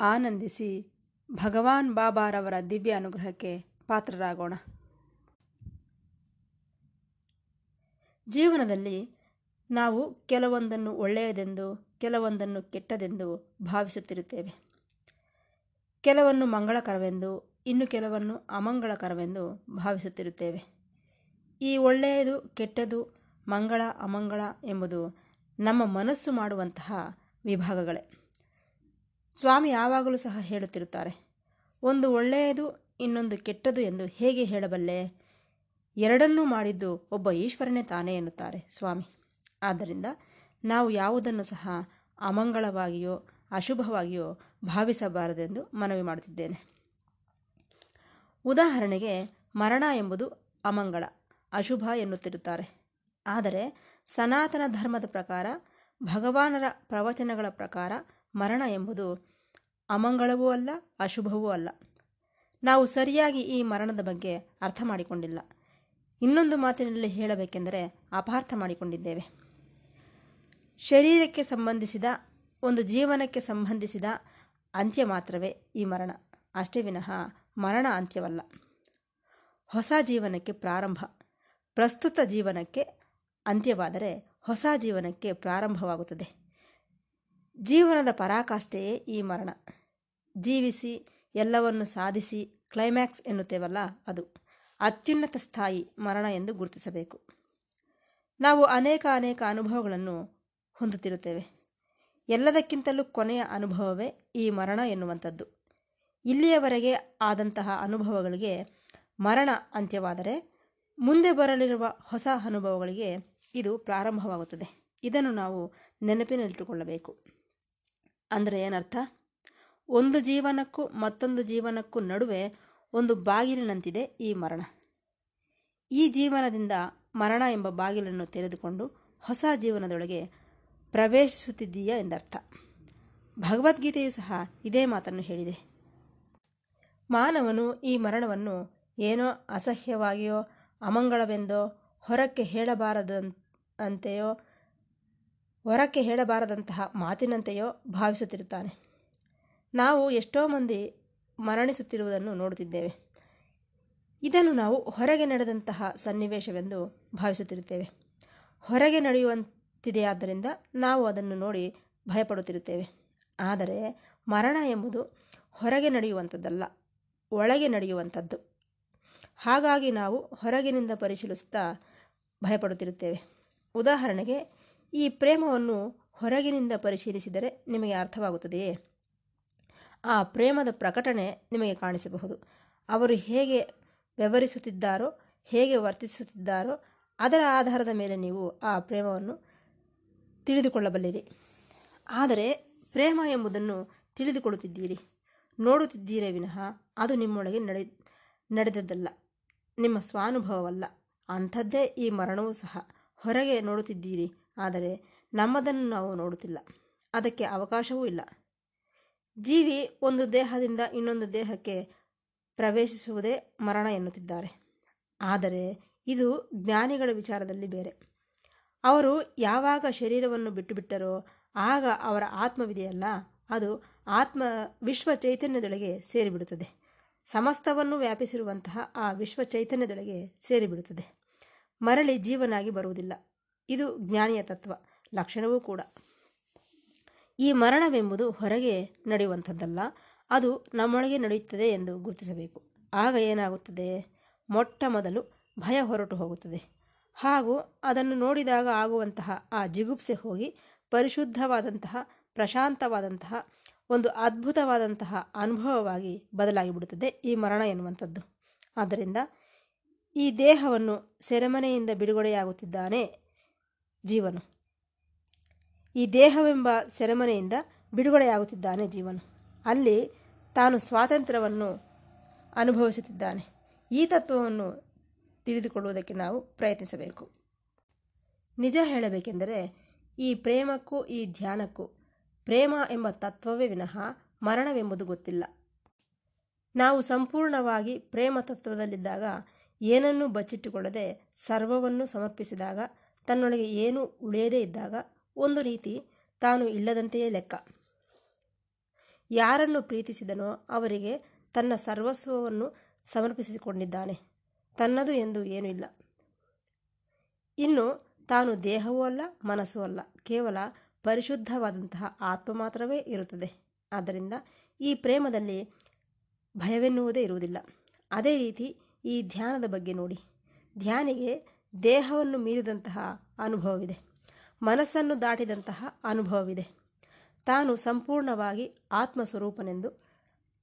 ಆನಂದಿಸಿ ಭಗವಾನ್ ಬಾಬಾರವರ ದಿವ್ಯ ಅನುಗ್ರಹಕ್ಕೆ ಪಾತ್ರರಾಗೋಣ. ಜೀವನದಲ್ಲಿ ನಾವು ಕೆಲವೊಂದನ್ನು ಒಳ್ಳೆಯದೆಂದು, ಕೆಲವೊಂದನ್ನು ಕೆಟ್ಟದೆಂದು ಭಾವಿಸುತ್ತಿರುತ್ತೇವೆ. ಕೆಲವನ್ನು ಮಂಗಳಕರವೆಂದು, ಇನ್ನು ಕೆಲವನ್ನು ಅಮಂಗಳಕರವೆಂದು ಭಾವಿಸುತ್ತಿರುತ್ತೇವೆ. ಈ ಒಳ್ಳೆಯದು ಕೆಟ್ಟದು, ಮಂಗಳ ಅಮಂಗಳ ಎಂಬುದು ನಮ್ಮ ಮನಸ್ಸು ಮಾಡುವಂತಹ ವಿಭಾಗಗಳೇ. ಸ್ವಾಮಿ ಯಾವಾಗಲೂ ಸಹ ಹೇಳುತ್ತಿರುತ್ತಾರೆ, ಒಂದು ಒಳ್ಳೆಯದು, ಇನ್ನೊಂದು ಕೆಟ್ಟದು ಎಂದು ಹೇಗೆ ಹೇಳಬಲ್ಲೆ? ಎರಡನ್ನೂ ಮಾಡಿದ್ದು ಒಬ್ಬ ಈಶ್ವರನೇ ತಾನೇ ಎನ್ನುತ್ತಾರೆ ಸ್ವಾಮಿ. ಆದ್ದರಿಂದ ನಾವು ಯಾವುದನ್ನು ಸಹ ಅಮಂಗಳವಾಗಿಯೋ, ಅಶುಭವಾಗಿಯೋ ಭಾವಿಸಬಾರದೆಂದು ಮನವಿ ಮಾಡುತ್ತಿದ್ದೇನೆ. ಉದಾಹರಣೆಗೆ, ಮರಣ ಎಂಬುದು ಅಮಂಗಳ, ಅಶುಭ ಎನ್ನುತ್ತಿರುತ್ತಾರೆ. ಆದರೆ ಸನಾತನ ಧರ್ಮದ ಪ್ರಕಾರ, ಭಗವಾನರ ಪ್ರವಚನಗಳ ಪ್ರಕಾರ ಮರಣ ಎಂಬುದು ಅಮಂಗಳವೂ ಅಲ್ಲ, ಅಶುಭವೂ ಅಲ್ಲ. ನಾವು ಸರಿಯಾಗಿ ಈ ಮರಣದ ಬಗ್ಗೆ ಅರ್ಥ ಮಾಡಿಕೊಂಡಿಲ್ಲ. ಇನ್ನೊಂದು ಮಾತಿನಲ್ಲಿ ಹೇಳಬೇಕೆಂದರೆ ಅಪಾರ್ಥ ಮಾಡಿಕೊಂಡಿದ್ದೇವೆ. ಶರೀರಕ್ಕೆ ಸಂಬಂಧಿಸಿದ, ಒಂದು ಜೀವನಕ್ಕೆ ಸಂಬಂಧಿಸಿದ ಅಂತ್ಯ ಮಾತ್ರವೇ ಈ ಮರಣ. ಅಷ್ಟೇ ವಿನಃ ಮರಣ ಅಂತ್ಯವಲ್ಲ. ಹೊಸ ಜೀವನಕ್ಕೆ ಪ್ರಾರಂಭ. ಪ್ರಸ್ತುತ ಜೀವನಕ್ಕೆ ಅಂತ್ಯವಾದರೆ ಹೊಸ ಜೀವನಕ್ಕೆ ಪ್ರಾರಂಭವಾಗುತ್ತದೆ. ಜೀವನದ ಪರಾಕಾಷ್ಠೆಯೇ ಈ ಮರಣ. ಜೀವಿಸಿ ಎಲ್ಲವನ್ನು ಸಾಧಿಸಿ ಕ್ಲೈಮ್ಯಾಕ್ಸ್ ಎನ್ನುತ್ತೇವಲ್ಲ ಅದು. ಅತ್ಯುನ್ನತ ಸ್ಥಾಯಿ ಮರಣ ಎಂದು ಗುರುತಿಸಬೇಕು. ನಾವು ಅನೇಕ ಅನೇಕ ಅನುಭವಗಳನ್ನು ಹೊಂದುತ್ತಿರುತ್ತೇವೆ. ಎಲ್ಲದಕ್ಕಿಂತಲೂ ಕೊನೆಯ ಅನುಭವವೇ ಈ ಮರಣ ಎನ್ನುವಂಥದ್ದು. ಇಲ್ಲಿಯವರೆಗೆ ಆದಂತಹ ಅನುಭವಗಳಿಗೆ ಮರಣ ಅಂತ್ಯವಾದರೆ ಮುಂದೆ ಬರಲಿರುವ ಹೊಸ ಅನುಭವಗಳಿಗೆ ಇದು ಪ್ರಾರಂಭವಾಗುತ್ತದೆ. ಇದನ್ನು ನಾವು ನೆನಪಿನಲ್ಲಿಟ್ಟುಕೊಳ್ಳಬೇಕು. ಅಂದರೆ ಏನರ್ಥ? ಒಂದು ಜೀವನಕ್ಕೂ ಮತ್ತೊಂದು ಜೀವನಕ್ಕೂ ನಡುವೆ ಒಂದು ಬಾಗಿಲಿನಂತಿದೆ ಈ ಮರಣ. ಈ ಜೀವನದಿಂದ ಮರಣ ಎಂಬ ಬಾಗಿಲನ್ನು ತೆರೆದುಕೊಂಡು ಹೊಸ ಜೀವನದೊಳಗೆ ಪ್ರವೇಶಿಸುತ್ತಿದ್ದೀಯಾ ಎಂದರ್ಥ. ಭಗವದ್ಗೀತೆಯು ಸಹ ಇದೇ ಮಾತನ್ನು ಹೇಳಿದೆ. ಮಾನವನು ಈ ಮರಣವನ್ನು ಏನೋ ಅಸಹ್ಯವಾಗಿಯೋ ಅಮಂಗಳವೆಂದೋ ಹೊರಕ್ಕೆ ಹೇಳಬಾರದಂತೆಯೋ ಹೊರಕ್ಕೆ ಹೇಳಬಾರದಂತಹ ಮಾತಿನಂತೆಯೋ ಭಾವಿಸುತ್ತಿರುತ್ತಾನೆ. ನಾವು ಎಷ್ಟೋ ಮಂದಿ ಮರಣಿಸುತ್ತಿರುವುದನ್ನು ನೋಡುತ್ತಿದ್ದೇವೆ. ಇದನ್ನು ನಾವು ಹೊರಗೆ ನಡೆದಂತಹ ಸನ್ನಿವೇಶವೆಂದು ಭಾವಿಸುತ್ತಿರುತ್ತೇವೆ. ಹೊರಗೆ ನಡೆಯುವಂತಿದೆಯಾದ್ದರಿಂದ ನಾವು ಅದನ್ನು ನೋಡಿ ಭಯಪಡುತ್ತಿರುತ್ತೇವೆ. ಆದರೆ ಮರಣ ಎಂಬುದು ಹೊರಗೆ ನಡೆಯುವಂಥದ್ದಲ್ಲ, ಒಳಗೆ ನಡೆಯುವಂಥದ್ದು. ಹಾಗಾಗಿ ನಾವು ಹೊರಗಿನಿಂದ ಪರಿಶೀಲಿಸುತ್ತಾ ಭಯಪಡುತ್ತಿರುತ್ತೇವೆ. ಉದಾಹರಣೆಗೆ, ಈ ಪ್ರೇಮವನ್ನು ಹೊರಗಿನಿಂದ ಪರಿಶೀಲಿಸಿದರೆ ನಿಮಗೆ ಅರ್ಥವಾಗುತ್ತದೆಯೇ? ಆ ಪ್ರೇಮದ ಪ್ರಕಟಣೆ ನಿಮಗೆ ಕಾಣಿಸಬಹುದು. ಅವರು ಹೇಗೆ ವ್ಯವಹರಿಸುತ್ತಿದ್ದಾರೋ, ಹೇಗೆ ವರ್ತಿಸುತ್ತಿದ್ದಾರೋ, ಅದರ ಆಧಾರದ ಮೇಲೆ ನೀವು ಆ ಪ್ರೇಮವನ್ನು ತಿಳಿದುಕೊಳ್ಳಬಲ್ಲಿರಿ. ಆದರೆ ಪ್ರೇಮ ಎಂಬುದನ್ನು ತಿಳಿದುಕೊಳ್ಳುತ್ತಿದ್ದೀರಿ. ನೋಡುತ್ತಿದ್ದೀರೇ ವಿನಃ ಅದು ನಿಮ್ಮೊಳಗೆ ನಡೆ, ನಡೆದದ್ದಲ್ಲ. ನಿಮ್ಮ ಸ್ವಾನುಭವವಲ್ಲ. ಅಂಥದ್ದೇ ಈ ಮರಣವೂ ಸಹ. ಹೊರಗೆ ನೋಡುತ್ತಿದ್ದೀರಿ. ಆದರೆ ನಮ್ಮದನ್ನು ನಾವು ನೋಡುತ್ತಿಲ್ಲ. ಅದಕ್ಕೆ ಅವಕಾಶವೂ ಇಲ್ಲ. ಜೀವಿ ಒಂದು ದೇಹದಿಂದ ಇನ್ನೊಂದು ದೇಹಕ್ಕೆ ಪ್ರವೇಶಿಸುವುದೇ ಮರಣ ಎನ್ನುತ್ತಿದ್ದಾರೆ. ಆದರೆ ಇದು ಜ್ಞಾನಿಗಳ ವಿಚಾರದಲ್ಲಿ ಬೇರೆ. ಅವರು ಯಾವಾಗ ಶರೀರವನ್ನು ಬಿಟ್ಟುಬಿಟ್ಟರೋ ಆಗ ಅವರ ಆತ್ಮವಿದೆಯಲ್ಲ, ಅದು ಆತ್ಮ ವಿಶ್ವ ಚೈತನ್ಯದೊಳಗೆ ಸೇರಿಬಿಡುತ್ತದೆ. ಸಮಸ್ತವನ್ನು ವ್ಯಾಪಿಸಿರುವಂತಹ ಆ ವಿಶ್ವ ಚೈತನ್ಯದೊಳಗೆ ಸೇರಿಬಿಡುತ್ತದೆ. ಮರಳಿ ಜೀವನಾಗಿ ಬರುವುದಿಲ್ಲ. ಇದು ಜ್ಞಾನಿಯ ತತ್ವ, ಲಕ್ಷಣವೂ ಕೂಡ. ಈ ಮರಣವೆಂಬುದು ಹೊರಗೆ ನಡೆಯುವಂಥದ್ದಲ್ಲ, ಅದು ನಮ್ಮೊಳಗೆ ನಡೆಯುತ್ತದೆ ಎಂದು ಗುರುತಿಸಬೇಕು. ಆಗ ಏನಾಗುತ್ತದೆ? ಮೊಟ್ಟ ಮೊದಲು ಭಯ ಹೊರಟು ಹೋಗುತ್ತದೆ. ಹಾಗೂ ಅದನ್ನು ನೋಡಿದಾಗ ಆಗುವಂತಹ ಆ ಜಿಗುಪ್ಸೆ ಹೋಗಿ ಪರಿಶುದ್ಧವಾದಂತಹ, ಪ್ರಶಾಂತವಾದಂತಹ, ಒಂದು ಅದ್ಭುತವಾದಂತಹ ಅನುಭವವಾಗಿ ಬದಲಾಗಿಬಿಡುತ್ತದೆ ಈ ಮರಣ ಎನ್ನುವಂಥದ್ದು. ಆದ್ದರಿಂದ ಈ ದೇಹವನ್ನು ಸೆರೆಮನೆಯಿಂದ ಬಿಡುಗಡೆಯಾಗುತ್ತಿದ್ದಾನೆ ಜೀವನು. ಈ ದೇಹವೆಂಬ ಸೆರೆಮನೆಯಿಂದ ಬಿಡುಗಡೆಯಾಗುತ್ತಿದ್ದಾನೆ ಜೀವನು. ಅಲ್ಲಿ ತಾನು ಸ್ವಾತಂತ್ರ್ಯವನ್ನು ಅನುಭವಿಸುತ್ತಿದ್ದಾನೆ. ಈ ತತ್ವವನ್ನು ತಿಳಿದುಕೊಳ್ಳುವುದಕ್ಕೆ ನಾವು ಪ್ರಯತ್ನಿಸಬೇಕು. ನಿಜ ಹೇಳಬೇಕೆಂದರೆ, ಈ ಪ್ರೇಮಕ್ಕೂ, ಈ ಧ್ಯಾನಕ್ಕೂ ಪ್ರೇಮ ಎಂಬ ತತ್ವವೇ ವಿನಃ ಮರಣವೆಂಬುದು ಗೊತ್ತಿಲ್ಲ. ನಾವು ಸಂಪೂರ್ಣವಾಗಿ ಪ್ರೇಮ ತತ್ವದಲ್ಲಿದ್ದಾಗ ಏನನ್ನೂ ಬಚ್ಚಿಟ್ಟುಕೊಳ್ಳದೆ ಸರ್ವವನ್ನು ಸಮರ್ಪಿಸಿದಾಗ, ತನ್ನೊಳಗೆ ಏನೂ ಉಳಿಯದೇ ಇದ್ದಾಗ ಒಂದು ರೀತಿ ತಾನು ಇಲ್ಲದಂತೆಯೇ ಲೆಕ್ಕ. ಯಾರನ್ನು ಪ್ರೀತಿಸಿದನೋ ಅವರಿಗೆ ತನ್ನ ಸರ್ವಸ್ವವನ್ನು ಸಮರ್ಪಿಸಿಕೊಂಡಿದ್ದಾನೆ. ತನ್ನದು ಎಂದು ಏನೂ ಇಲ್ಲ. ಇನ್ನು ತಾನು ದೇಹವೂ ಅಲ್ಲ, ಮನಸ್ಸೂ ಅಲ್ಲ. ಕೇವಲ ಪರಿಶುದ್ಧವಾದಂತಹ ಆತ್ಮ ಮಾತ್ರವೇ ಇರುತ್ತದೆ. ಆದ್ದರಿಂದ ಈ ಪ್ರೇಮದಲ್ಲಿ ಭಯವೆನ್ನುವುದೇ ಇರುವುದಿಲ್ಲ. ಅದೇ ರೀತಿ ಈ ಧ್ಯಾನದ ಬಗ್ಗೆ ನೋಡಿ. ಧ್ಯಾನಿಗೆ ದೇಹವನ್ನು ಮೀರಿದಂತಹ ಅನುಭವವಿದೆ. ಮನಸ್ಸನ್ನು ದಾಟಿದಂತಹ ಅನುಭವವಿದೆ. ತಾನು ಸಂಪೂರ್ಣವಾಗಿ ಆತ್ಮಸ್ವರೂಪನೆಂದು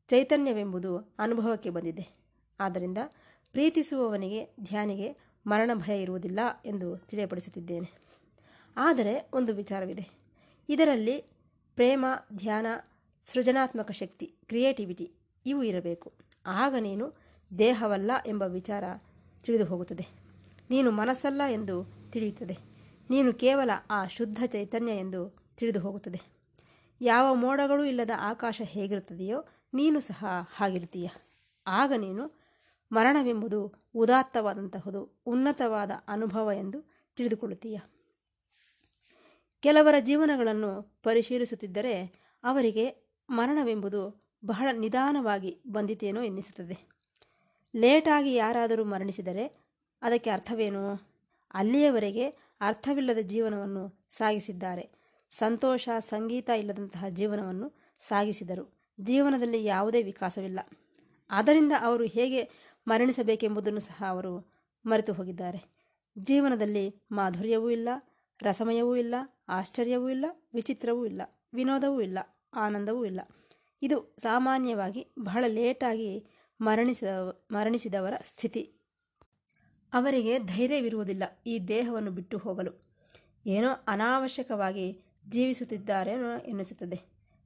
ಚೈತನ್ಯವೆಂಬುದು ಅನುಭವಕ್ಕೆ ಬಂದಿದೆ. ಆದ್ದರಿಂದ ಪ್ರೀತಿಸುವವನಿಗೆ, ಧ್ಯಾನಿಗೆ ಮರಣ ಭಯ ಇರುವುದಿಲ್ಲ ಎಂದು ತಿಳಿಯಪಡಿಸುತ್ತಿದ್ದೇನೆ. ಆದರೆ ಒಂದು ವಿಚಾರವಿದೆ. ಇದರಲ್ಲಿ ಪ್ರೇಮ, ಧ್ಯಾನ, ಸೃಜನಾತ್ಮಕ ಶಕ್ತಿ, ಕ್ರಿಯೇಟಿವಿಟಿ ಇವು ಇರಬೇಕು. ಆಗ ನೀನು ದೇಹವಲ್ಲ ಎಂಬ ವಿಚಾರ ತಿಳಿದು ಹೋಗುತ್ತದೆ ನೀನು ಮನಸ್ಸಲ್ಲ ಎಂದು ತಿಳಿಯುತ್ತದೆ. ನೀನು ಕೇವಲ ಆ ಶುದ್ಧ ಚೈತನ್ಯ ಎಂದು ತಿಳಿದು ಹೋಗುತ್ತದೆ. ಯಾವ ಮೋಡಗಳೂ ಇಲ್ಲದ ಆಕಾಶ ಹೇಗಿರುತ್ತದೆಯೋ ನೀನು ಸಹ ಹಾಗಿರುತ್ತೀಯ. ಆಗ ನೀನು ಮರಣವೆಂಬುದು ಉದಾತ್ತವಾದಂತಹದು ಉನ್ನತವಾದ ಅನುಭವ ಎಂದು ತಿಳಿದುಕೊಳ್ಳುತ್ತೀಯ. ಕೆಲವರ ಜೀವನಗಳನ್ನು ಪರಿಶೀಲಿಸುತ್ತಿದ್ದರೆ ಅವರಿಗೆ ಮರಣವೆಂಬುದು ಬಹಳ ನಿಧಾನವಾಗಿ ಬಂದಿತೇನೋ ಎನ್ನಿಸುತ್ತದೆ. ಲೇಟಾಗಿ ಯಾರಾದರೂ ಮರಣಿಸಿದರೆ ಅದಕ್ಕೆ ಅರ್ಥವೇನು? ಅಲ್ಲಿಯವರೆಗೆ ಅರ್ಥವಿಲ್ಲದ ಜೀವನವನ್ನು ಸಾಗಿಸಿದ್ದಾರೆ. ಸಂತೋಷ, ಸಂಗೀತ ಇಲ್ಲದಂತಹ ಜೀವನವನ್ನು ಸಾಗಿಸಿದರು. ಜೀವನದಲ್ಲಿ ಯಾವುದೇ ವಿಕಾಸವಿಲ್ಲ. ಆದ್ದರಿಂದ ಅವರು ಹೇಗೆ ಮರಣಿಸಬೇಕೆಂಬುದನ್ನು ಸಹ ಅವರು ಮರೆತು ಹೋಗಿದ್ದಾರೆ. ಜೀವನದಲ್ಲಿ ಮಾಧುರ್ಯವೂ ಇಲ್ಲ, ರಸಮಯವೂ ಇಲ್ಲ, ಆಶ್ಚರ್ಯವೂ ಇಲ್ಲ, ವಿಚಿತ್ರವೂ ಇಲ್ಲ, ವಿನೋದವೂ ಇಲ್ಲ, ಆನಂದವೂ ಇಲ್ಲ. ಇದು ಸಾಮಾನ್ಯವಾಗಿ ಬಹಳ ಲೇಟಾಗಿ ಮರಣಿಸಿದ ಮರಣಿಸಿದವರ ಸ್ಥಿತಿ. ಅವರಿಗೆ ಧೈರ್ಯವಿರುವುದಿಲ್ಲ ಈ ದೇಹವನ್ನು ಬಿಟ್ಟು ಹೋಗಲು. ಏನೋ ಅನಾವಶ್ಯಕವಾಗಿ ಜೀವಿಸುತ್ತಿದ್ದಾರೇನೋ ಎನ್ನಿಸುತ್ತದೆ.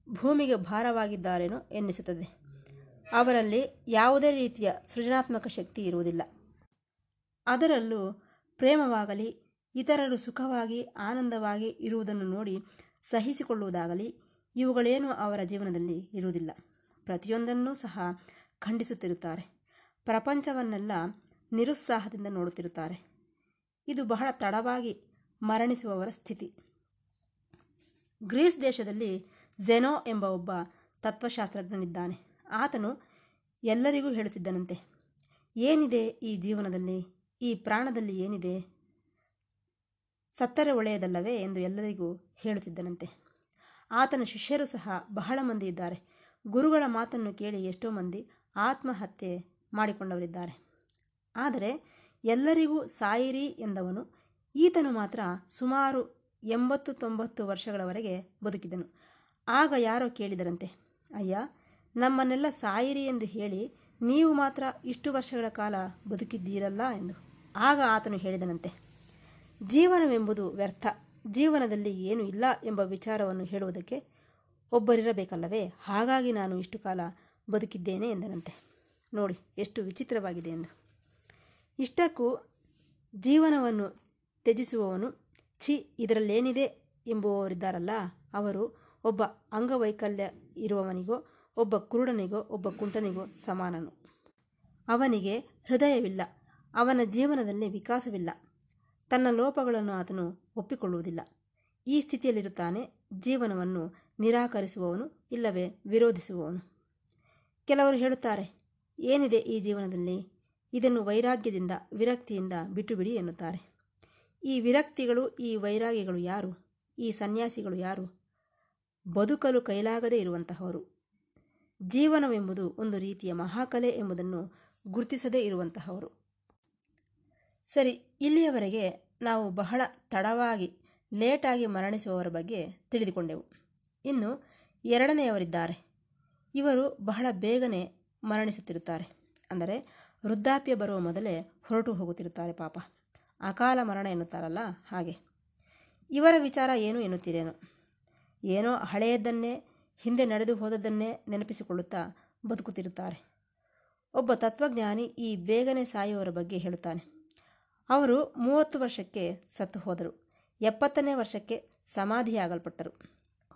ಭೂಮಿಗೆ ಭಾರವಾಗಿದ್ದಾರೇನೋ ಎನ್ನಿಸುತ್ತದೆ. ಅವರಲ್ಲಿ ಯಾವುದೇ ರೀತಿಯ ಸೃಜನಾತ್ಮಕ ಶಕ್ತಿ ಇರುವುದಿಲ್ಲ. ಅದರಲ್ಲೂ ಪ್ರೇಮವಾಗಲಿ, ಇತರರು ಸುಖವಾಗಿ, ಆನಂದವಾಗಿ ಇರುವುದನ್ನು ನೋಡಿ ಸಹಿಸಿಕೊಳ್ಳುವುದಾಗಲಿ ಇವುಗಳೇನೂ ಅವರ ಜೀವನದಲ್ಲಿ ಇರುವುದಿಲ್ಲ. ಪ್ರತಿಯೊಂದನ್ನೂ ಸಹ ಖಂಡಿಸುತ್ತಿರುತ್ತಾರೆ. ಪ್ರಪಂಚವನ್ನೆಲ್ಲ ನಿರುತ್ಸಾಹದಿಂದ ನೋಡುತ್ತಿರುತ್ತಾರೆ. ಇದು ಬಹಳ ತಡವಾಗಿ ಮರಣಿಸುವವರ ಸ್ಥಿತಿ. ಗ್ರೀಸ್ ದೇಶದಲ್ಲಿ ಝೆನೋ ಎಂಬ ಒಬ್ಬ ತತ್ವಶಾಸ್ತ್ರಜ್ಞನಿದ್ದಾನೆ. ಆತನು ಎಲ್ಲರಿಗೂ ಹೇಳುತ್ತಿದ್ದನಂತೆ, ಏನಿದೆ ಈ ಜೀವನದಲ್ಲಿ? ಈ ಪ್ರಾಣದಲ್ಲಿ ಏನಿದೆ? ಸತ್ತರೆ ಒಳ್ಳೆಯದಲ್ಲವೇ? ಎಂದು ಎಲ್ಲರಿಗೂ ಹೇಳುತ್ತಿದ್ದನಂತೆ. ಆತನ ಶಿಷ್ಯರು ಸಹ ಬಹಳ ಮಂದಿ ಇದ್ದಾರೆ. ಗುರುಗಳ ಮಾತನ್ನು ಕೇಳಿ ಎಷ್ಟೋ ಮಂದಿ ಆತ್ಮಹತ್ಯೆ ಮಾಡಿಕೊಂಡವರಿದ್ದಾರೆ. ಆದರೆ ಎಲ್ಲರಿಗೂ ಸಾಯಿರಿ ಎಂದವನು. ಈತನು ಮಾತ್ರ ಸುಮಾರು ಎಂಬತ್ತು ತೊಂಬತ್ತು ವರ್ಷಗಳವರೆಗೆ ಬದುಕಿದನು. ಆಗ ಯಾರೋ ಕೇಳಿದರಂತೆ, ಅಯ್ಯ, ನಮ್ಮನ್ನೆಲ್ಲ ಸಾಯಿರಿ ಎಂದು ಹೇಳಿ ನೀವು ಮಾತ್ರ ಇಷ್ಟು ವರ್ಷಗಳ ಕಾಲ ಬದುಕಿದ್ದೀರಲ್ಲ ಎಂದು. ಆಗ ಆತನು ಹೇಳಿದನಂತೆ, ಜೀವನವೆಂಬುದು ವ್ಯರ್ಥ. ಜೀವನದಲ್ಲಿ ಏನೂ ಇಲ್ಲ ಎಂಬ ವಿಚಾರವನ್ನು ಹೇಳುವುದಕ್ಕೆ ಒಬ್ಬರಿರಬೇಕಲ್ಲವೇ? ಹಾಗಾಗಿ ನಾನು ಇಷ್ಟು ಕಾಲ ಬದುಕಿದ್ದೇನೆ ಎಂದನಂತೆ. ನೋಡಿ, ಎಷ್ಟು ವಿಚಿತ್ರವಾಗಿದೆ ಎಂದು. ಇಷ್ಟಕ್ಕೂ ಜೀವನವನ್ನು ತ್ಯಜಿಸುವವನು, ಛಿ, ಇದರಲ್ಲೇನಿದೆ ಎಂಬುವವರಿದ್ದಾರಲ್ಲ. ಅವರು ಒಬ್ಬ ಅಂಗವೈಕಲ್ಯ ಇರುವವನಿಗೋ, ಒಬ್ಬ ಕುರುಡನಿಗೋ, ಒಬ್ಬ ಕುಂಟನಿಗೋ ಸಮಾನನು. ಅವನಿಗೆ ಹೃದಯವಿಲ್ಲ, ಅವನ ಜೀವನದಲ್ಲಿ ವಿಕಾಸವಿಲ್ಲ. ತನ್ನ ಲೋಪಗಳನ್ನು ಆತನು ಒಪ್ಪಿಕೊಳ್ಳುವುದಿಲ್ಲ. ಈ ಸ್ಥಿತಿಯಲ್ಲಿರುತ್ತಾನೆ, ಜೀವನವನ್ನು ನಿರಾಕರಿಸುವವನು ಇಲ್ಲವೇ ವಿರೋಧಿಸುವವನು. ಕೆಲವರು ಹೇಳುತ್ತಾರೆ, ಏನಿದೆ ಈ ಜೀವನದಲ್ಲಿ? ಇದನ್ನು ವೈರಾಗ್ಯದಿಂದ, ವಿರಕ್ತಿಯಿಂದ ಬಿಟ್ಟುಬಿಡಿ ಎನ್ನುತ್ತಾರೆ. ಈ ವಿರಕ್ತಿಗಳು, ಈ ವೈರಾಗ್ಯಗಳು ಯಾರು? ಈ ಸನ್ಯಾಸಿಗಳು ಯಾರು? ಬದುಕಲು ಕೈಲಾಗದೇ ಇರುವಂತಹವರು. ಜೀವನವೆಂಬುದು ಒಂದು ರೀತಿಯ ಮಹಾಕಲೆ ಎಂಬುದನ್ನು ಗುರುತಿಸದೇ ಇರುವಂತಹವರು. ಸರಿ, ಇಲ್ಲಿಯವರೆಗೆ ನಾವು ಬಹಳ ತಡವಾಗಿ, ಲೇಟಾಗಿ ಮರಣಿಸುವವರ ಬಗ್ಗೆ ತಿಳಿದುಕೊಂಡೆವು. ಇನ್ನು ಎರಡನೆಯವರಿದ್ದಾರೆ. ಇವರು ಬಹಳ ಬೇಗನೆ ಮರಣಿಸುತ್ತಿರುತ್ತಾರೆ. ಅಂದರೆ ವೃದ್ಧಾಪ್ಯ ಬರುವ ಮೊದಲೇ ಹೊರಟು ಹೋಗುತ್ತಿರುತ್ತಾರೆ ಪಾಪ. ಅಕಾಲ ಮರಣ ಎನ್ನುತ್ತಾರಲ್ಲ, ಹಾಗೆ. ಇವರ ವಿಚಾರ ಏನು ಎನ್ನುತ್ತೀರೇನೋ? ಏನೋ ಹಳೆಯದನ್ನೇ, ಹಿಂದೆ ನಡೆದು ಹೋದದ್ದನ್ನೇ ನೆನಪಿಸಿಕೊಳ್ಳುತ್ತಾ ಬದುಕುತ್ತಿರುತ್ತಾರೆ. ಒಬ್ಬ ತತ್ವಜ್ಞಾನಿ ಈ ಬೇಗನೆ ಸಾಯುವವರ ಬಗ್ಗೆ ಹೇಳುತ್ತಾನೆ. ಅವರು ಮೂವತ್ತು ವರ್ಷಕ್ಕೆ ಸತ್ತು ಹೋದರು. ಎಪ್ಪತ್ತನೇ ವರ್ಷಕ್ಕೆ ಸಮಾಧಿಯಾಗಲ್ಪಟ್ಟರು.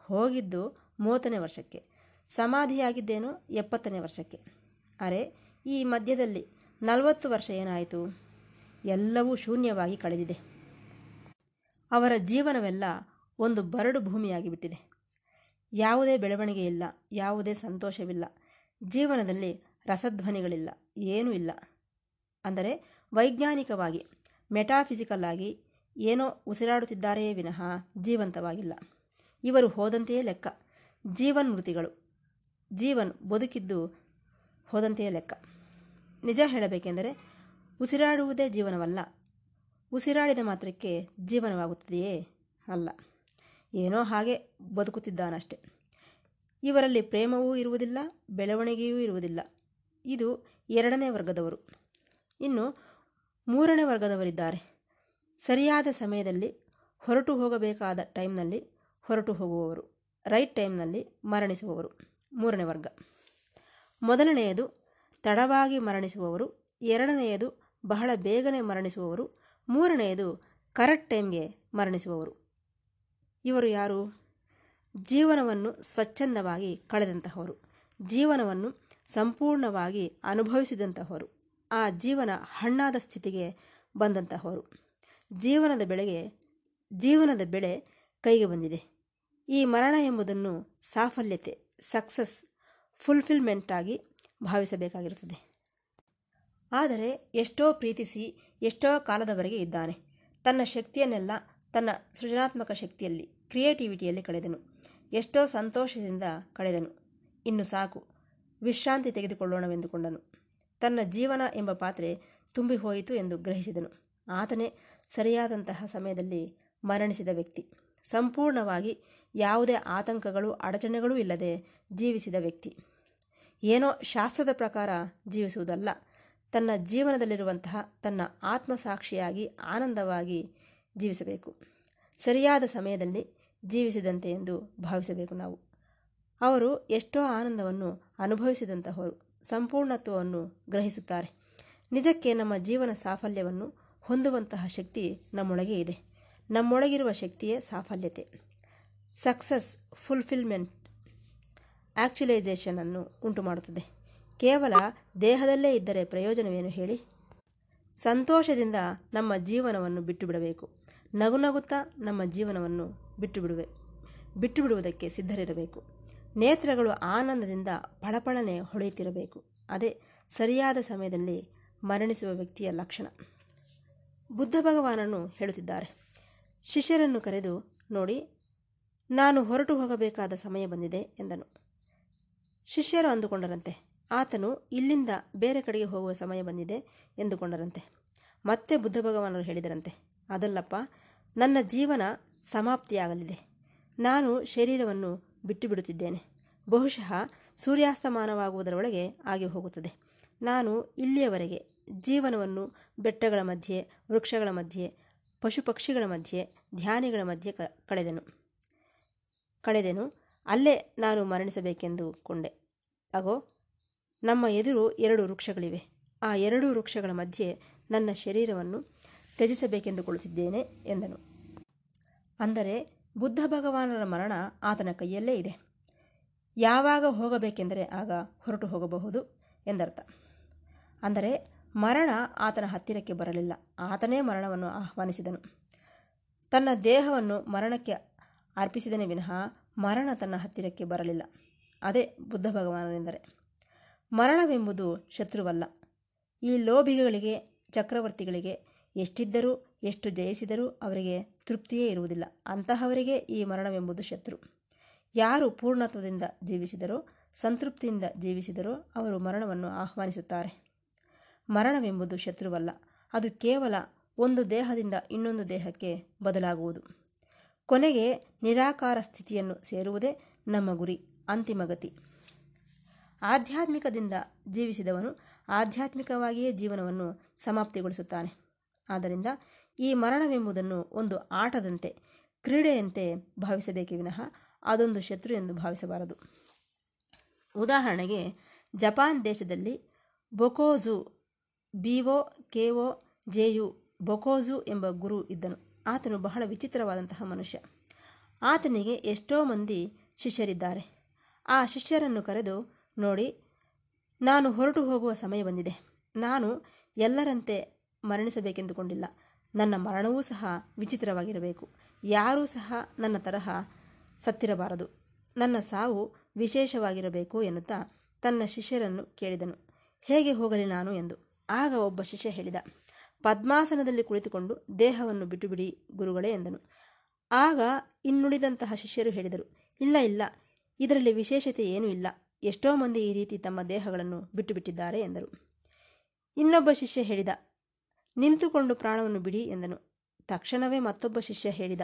ಹೋಗಿದ್ದು ಮೂವತ್ತನೇ ವರ್ಷಕ್ಕೆ. ಸಮಾಧಿಯಾಗಿದ್ದೇನೋ ಎಪ್ಪತ್ತನೇ ವರ್ಷಕ್ಕೆ. ಅರೆ ಈ ಮಧ್ಯದಲ್ಲಿ ನಲವತ್ತು ವರ್ಷ ಏನಾಯಿತು? ಎಲ್ಲವೂ ಶೂನ್ಯವಾಗಿ ಕಳೆದಿದೆ. ಅವರ ಜೀವನವೆಲ್ಲ ಒಂದು ಬರಡು ಭೂಮಿಯಾಗಿ ಬಿಟ್ಟಿದೆ ಯಾವುದೇ ಬೆಳವಣಿಗೆ ಇಲ್ಲ, ಯಾವುದೇ ಸಂತೋಷವಿಲ್ಲ, ಜೀವನದಲ್ಲಿ ರಸಧ್ವನಿಗಳಿಲ್ಲ, ಏನೂ ಇಲ್ಲ. ಅಂದರೆ ವೈಜ್ಞಾನಿಕವಾಗಿ, ಮೆಟಾಫಿಸಿಕಲ್ ಆಗಿ ಏನೋ ಉಸಿರಾಡುತ್ತಿದ್ದಾರೆಯೇ ವಿನಃ ಜೀವಂತವಾಗಿಲ್ಲ. ಇವರು ಹೋದಂತೆಯೇ ಲೆಕ್ಕ, ಜೀವನ್ಮೃತಿಗಳು. ಜೀವನ್ ಬದುಕಿದ್ದು ಹೋದಂತೆಯೇ ಲೆಕ್ಕ. ನಿಜ ಹೇಳಬೇಕೆಂದರೆ, ಉಸಿರಾಡುವುದೇ ಜೀವನವಲ್ಲ. ಉಸಿರಾಡಿದ ಮಾತ್ರಕ್ಕೆ ಜೀವನವಾಗುತ್ತದೆಯೇ? ಅಲ್ಲ. ಏನೋ ಹಾಗೆ ಬದುಕುತ್ತಿದ್ದಾನಷ್ಟೆ. ಇವರಲ್ಲಿ ಪ್ರೇಮವೂ ಇರುವುದಿಲ್ಲ, ಬೆಳವಣಿಗೆಯೂ ಇರುವುದಿಲ್ಲ. ಇದು ಎರಡನೇ ವರ್ಗದವರು. ಇನ್ನು ಮೂರನೇ ವರ್ಗದವರಿದ್ದಾರೆ. ಸರಿಯಾದ ಸಮಯದಲ್ಲಿ ಹೊರಟು ಹೋಗಬೇಕಾದ ಟೈಮ್ನಲ್ಲಿ ಹೊರಟು ಹೋಗುವವರು. ರೈಟ್ ಟೈಮ್ನಲ್ಲಿ ಮರಣಿಸುವವರು. ಮೂರನೇ ವರ್ಗ. ಮೊದಲನೆಯದು, ತಡವಾಗಿ ಮರಣಿಸುವವರು. ಎರಡನೆಯದು, ಬಹಳ ಬೇಗನೆ ಮರಣಿಸುವವರು. ಮೂರನೆಯದು ಕರೆಕ್ಟ್ ಟೈಮ್ಗೆ ಮರಣಿಸುವವರು. ಇವರು ಯಾರು? ಜೀವನವನ್ನು ಸ್ವಚ್ಛಂದವಾಗಿ ಕಳೆದಂತಹವರು. ಜೀವನವನ್ನು ಸಂಪೂರ್ಣವಾಗಿ ಅನುಭವಿಸಿದಂತಹವರು. ಆ ಜೀವನ ಹಣ್ಣಾದ ಸ್ಥಿತಿಗೆ ಬಂದಂತಹವರು. ಜೀವನದ ಬೆಳೆಗೆ, ಜೀವನದ ಬೆಳೆ ಕೈಗೆ ಬಂದಿದೆ. ಈ ಮರಣ ಎಂಬುದನ್ನು ಸಾಫಲ್ಯತೆ ಸಕ್ಸಸ್ ಫುಲ್ಫಿಲ್ಮೆಂಟಾಗಿ ಭಾವಿಸಬೇಕಾಗಿರುತ್ತದೆ. ಆದರೆ ಎಷ್ಟೋ ಪ್ರೀತಿಸಿ, ಎಷ್ಟೋ ಕಾಲದವರೆಗೆ ಇದ್ದಾನೆ. ತನ್ನ ಶಕ್ತಿಯನ್ನೆಲ್ಲ ತನ್ನ ಸೃಜನಾತ್ಮಕ ಶಕ್ತಿಯಲ್ಲಿ, ಕ್ರಿಯೇಟಿವಿಟಿಯಲ್ಲಿ ಕಳೆದನು. ಎಷ್ಟೋ ಸಂತೋಷದಿಂದ ಕಳೆದನು. ಇನ್ನು ಸಾಕು, ವಿಶ್ರಾಂತಿ ತೆಗೆದುಕೊಳ್ಳೋಣವೆಂದುಕೊಂಡನು. ತನ್ನ ಜೀವನ ಎಂಬ ಪಾತ್ರೆ ತುಂಬಿ ಹೋಯಿತು ಎಂದು ಗ್ರಹಿಸಿದನು. ಆತನೇ ಸರಿಯಾದಂತಹ ಸಮಯದಲ್ಲಿ ಮರಣಿಸಿದ ವ್ಯಕ್ತಿ. ಸಂಪೂರ್ಣವಾಗಿ ಯಾವುದೇ ಆತಂಕಗಳು, ಅಡಚಣೆಗಳೂ ಇಲ್ಲದೆ ಜೀವಿಸಿದ ವ್ಯಕ್ತಿ. ಏನೋ ಶಾಸ್ತ್ರದ ಪ್ರಕಾರ ಜೀವಿಸುವುದಲ್ಲ. ತನ್ನ ಜೀವನದಲ್ಲಿರುವಂತಹ ತನ್ನ ಆತ್ಮಸಾಕ್ಷಿಯಾಗಿ ಆನಂದವಾಗಿ ಜೀವಿಸಬೇಕು. ಸರಿಯಾದ ಸಮಯದಲ್ಲಿ ಜೀವಿಸಿದಂತೆ ಎಂದು ಭಾವಿಸಬೇಕು ನಾವು. ಅವರು ಎಷ್ಟೋ ಆನಂದವನ್ನು ಅನುಭವಿಸಿದಂತಹವರು ಸಂಪೂರ್ಣತ್ವವನ್ನು ಗ್ರಹಿಸುತ್ತಾರೆ. ನಿಜಕ್ಕೆ ನಮ್ಮ ಜೀವನ ಸಾಫಲ್ಯವನ್ನು ಹೊಂದುವಂತಹ ಶಕ್ತಿ ನಮ್ಮೊಳಗೆ ಇದೆ. ನಮ್ಮೊಳಗಿರುವ ಶಕ್ತಿಯೇ ಸಾಫಲ್ಯತೆ. ಸಕ್ಸಸ್ ಫುಲ್ಫಿಲ್ಮೆಂಟ್ ಆ್ಯಕ್ಚುಲೈಸೇಷನನ್ನು ಉಂಟು ಮಾಡುತ್ತದೆ ಕೇವಲ ದೇಹದಲ್ಲೇ ಇದ್ದರೆ ಪ್ರಯೋಜನವೇನು ಹೇಳಿ? ಸಂತೋಷದಿಂದ ನಮ್ಮ ಜೀವನವನ್ನು ಬಿಟ್ಟು ಬಿಡಬೇಕು ನಗು ನಗುತ್ತಾ ನಮ್ಮ ಜೀವನವನ್ನು ಬಿಟ್ಟು ಬಿಡುವೆ ಬಿಟ್ಟು ಬಿಡುವುದಕ್ಕೆ ಸಿದ್ಧರಿರಬೇಕು. ನೇತ್ರಗಳು ಆನಂದದಿಂದ ಪಳಪಳನೆ ಹೊಳೆಯುತ್ತಿರಬೇಕು. ಅದೇ ಸರಿಯಾದ ಸಮಯದಲ್ಲಿ ಮರಣಿಸುವ ವ್ಯಕ್ತಿಯ ಲಕ್ಷಣ. ಬುದ್ಧ ಭಗವಾನನು ಹೇಳುತ್ತಿದ್ದಾರೆ. ಶಿಷ್ಯರನ್ನು ಕರೆದು, ನೋಡಿ, ನಾನು ಹೊರಟು ಹೋಗಬೇಕಾದ ಸಮಯ ಬಂದಿದೆ, ಎಂದನು. ಶಿಷ್ಯರು ಅಂದುಕೊಂಡರಂತೆ, ಆತನು ಇಲ್ಲಿಂದ ಬೇರೆ ಕಡೆಗೆ ಹೋಗುವ ಸಮಯ ಬಂದಿದೆ, ಎಂದುಕೊಂಡರಂತೆ. ಮತ್ತೆ ಬುದ್ಧ ಭಗವಾನರು ಹೇಳಿದರಂತೆ, ಅದಲ್ಲಪ್ಪ, ನನ್ನ ಜೀವನ ಸಮಾಪ್ತಿಯಾಗಲಿದೆ. ನಾನು ಶರೀರವನ್ನು ಬಿಟ್ಟು ಬಿಡುತ್ತಿದ್ದೇನೆ ಬಹುಶಃ ಸೂರ್ಯಾಸ್ತಮಾನವಾಗುವುದರೊಳಗೆ ಆಗಿ ಹೋಗುತ್ತದೆ. ನಾನು ಇಲ್ಲಿಯವರೆಗೆ ಜೀವನವನ್ನು ಬೆಟ್ಟಗಳ ಮಧ್ಯೆ, ವೃಕ್ಷಗಳ ಮಧ್ಯೆ ಪಶು ಪಕ್ಷಿಗಳ ಮಧ್ಯೆ, ಧ್ಯಾನಿಗಳ ಮಧ್ಯೆ ಕಳೆದೆನು. ಕಳೆದೆನು. ಅಲ್ಲೇ ನಾನು ಮರಣಿಸಬೇಕೆಂದು ಕೊಂಡೆ. ಅಗೋ, ನಮ್ಮ ಎದುರು ಎರಡು ವೃಕ್ಷಗಳಿವೆ. ಆ ಎರಡೂ ವೃಕ್ಷಗಳ ಮಧ್ಯೆ ನನ್ನ ಶರೀರವನ್ನು ತ್ಯಜಿಸಬೇಕೆಂದುಕೊಳ್ಳುತ್ತಿದ್ದೇನೆ ಎಂದನು. ಅಂದರೆ, ಬುದ್ಧ ಭಗವಾನರ ಮರಣ ಆತನ ಕೈಯಲ್ಲೇ ಇದೆ. ಯಾವಾಗ ಹೋಗಬೇಕೆಂದರೆ ಆಗ ಹೊರಟು ಹೋಗಬಹುದು ಎಂದರ್ಥ. ಅಂದರೆ ಮರಣ ಆತನ ಹತ್ತಿರಕ್ಕೆ ಬರಲಿಲ್ಲ. ಆತನೇ ಮರಣವನ್ನು ಆಹ್ವಾನಿಸಿದನು. ತನ್ನ ದೇಹವನ್ನು ಮರಣಕ್ಕೆ ಅರ್ಪಿಸಿದನೇ ವಿನಃ ಮರಣ ತನ್ನ ಹತ್ತಿರಕ್ಕೆ ಬರಲಿಲ್ಲ. ಅದೇ ಬುದ್ಧ ಭಗವಾನನೆಂದರೆ. ಮರಣವೆಂಬುದು ಶತ್ರುವಲ್ಲ. ಈ ಲೋಭಿಗಳಿಗೆ, ಚಕ್ರವರ್ತಿಗಳಿಗೆ ಎಷ್ಟಿದ್ದರೂ, ಎಷ್ಟು ಜಯಿಸಿದರೂ ಅವರಿಗೆ ತೃಪ್ತಿಯೇ ಇರುವುದಿಲ್ಲ. ಅಂತಹವರಿಗೆ ಈ ಮರಣವೆಂಬುದು ಶತ್ರು. ಯಾರು ಪೂರ್ಣತ್ವದಿಂದ ಜೀವಿಸಿದರೋ, ಸಂತೃಪ್ತಿಯಿಂದ ಜೀವಿಸಿದರೋ ಅವರು ಮರಣವನ್ನು ಆಹ್ವಾನಿಸುತ್ತಾರೆ. ಮರಣವೆಂಬುದು ಶತ್ರುವಲ್ಲ. ಅದು ಕೇವಲ ಒಂದು ದೇಹದಿಂದ ಇನ್ನೊಂದು ದೇಹಕ್ಕೆ ಬದಲಾಗುವುದು. ಕೊನೆಗೆ ನಿರಾಕಾರ ಸ್ಥಿತಿಯನ್ನು ಸೇರುವುದೇ ನಮ್ಮ ಗುರಿ, ಅಂತಿಮ ಗತಿ. ಆಧ್ಯಾತ್ಮಿಕದಿಂದ ಜೀವಿಸಿದವನು ಆಧ್ಯಾತ್ಮಿಕವಾಗಿಯೇ ಜೀವನವನ್ನು ಸಮಾಪ್ತಿಗೊಳಿಸುತ್ತಾನೆ. ಆದ್ದರಿಂದ ಈ ಮರಣವೆಂಬುದನ್ನು ಒಂದು ಆಟದಂತೆ, ಕ್ರೀಡೆಯಂತೆ ಭಾವಿಸಬೇಕೇ ವಿನಃ ಅದೊಂದು ಶತ್ರು ಎಂದು ಭಾವಿಸಬಾರದು. ಉದಾಹರಣೆಗೆ ಜಪಾನ್ ದೇಶದಲ್ಲಿ ಬೊಕೋಜು ಬಿಒ ಜೆ ಜೆಯು ಬೊಕೋಜು ಎಂಬ ಗುರು ಇದ್ದನು. ಆತನು ಬಹಳ ವಿಚಿತ್ರವಾದಂತಹ ಮನುಷ್ಯ. ಆತನಿಗೆ ಎಷ್ಟೋ ಮಂದಿ ಶಿಷ್ಯರಿದ್ದಾರೆ. ಆ ಶಿಷ್ಯರನ್ನು ಕರೆದು, ನೋಡಿ, ನಾನು ಹೊರಟು ಹೋಗುವ ಸಮಯ ಬಂದಿದೆ. ನಾನು ಎಲ್ಲರಂತೆ ಮರಣಿಸಬೇಕೆಂದುಕೊಂಡಿಲ್ಲ. ನನ್ನ ಮರಣವೂ ಸಹ ವಿಚಿತ್ರವಾಗಿರಬೇಕು. ಯಾರೂ ಸಹ ನನ್ನ ತರಹ ಸತ್ತಿರಬಾರದು. ನನ್ನ ಸಾವು ವಿಶೇಷವಾಗಿರಬೇಕು ಎನ್ನುತ್ತಾ ತನ್ನ ಶಿಷ್ಯರನ್ನು ಕೇಳಿದನು. ಹೇಗೆ ಹೋಗಲಿ ನಾನು? ಎಂದು. ಆಗ ಒಬ್ಬ ಶಿಷ್ಯ ಹೇಳಿದ, ಪದ್ಮಾಸನದಲ್ಲಿ ಕುಳಿತುಕೊಂಡು ದೇಹವನ್ನು ಬಿಟ್ಟುಬಿಡಿ ಗುರುಗಳೇ ಎಂದನು. ಆಗ ಇನ್ನುಳಿದಂತಹ ಶಿಷ್ಯರು ಹೇಳಿದರು, ಇಲ್ಲ ಇಲ್ಲ, ಇದರಲ್ಲಿ ವಿಶೇಷತೆ ಏನೂ ಇಲ್ಲ, ಎಷ್ಟೋ ಮಂದಿ ಈ ರೀತಿ ತಮ್ಮ ದೇಹಗಳನ್ನು ಬಿಟ್ಟು ಬಿಟ್ಟಿದ್ದಾರೆ ಎಂದರು. ಇನ್ನೊಬ್ಬ ಶಿಷ್ಯ ಹೇಳಿದ, ನಿಂತುಕೊಂಡು ಪ್ರಾಣವನ್ನು ಬಿಡಿ ಎಂದನು. ತಕ್ಷಣವೇ ಮತ್ತೊಬ್ಬ ಶಿಷ್ಯ ಹೇಳಿದ,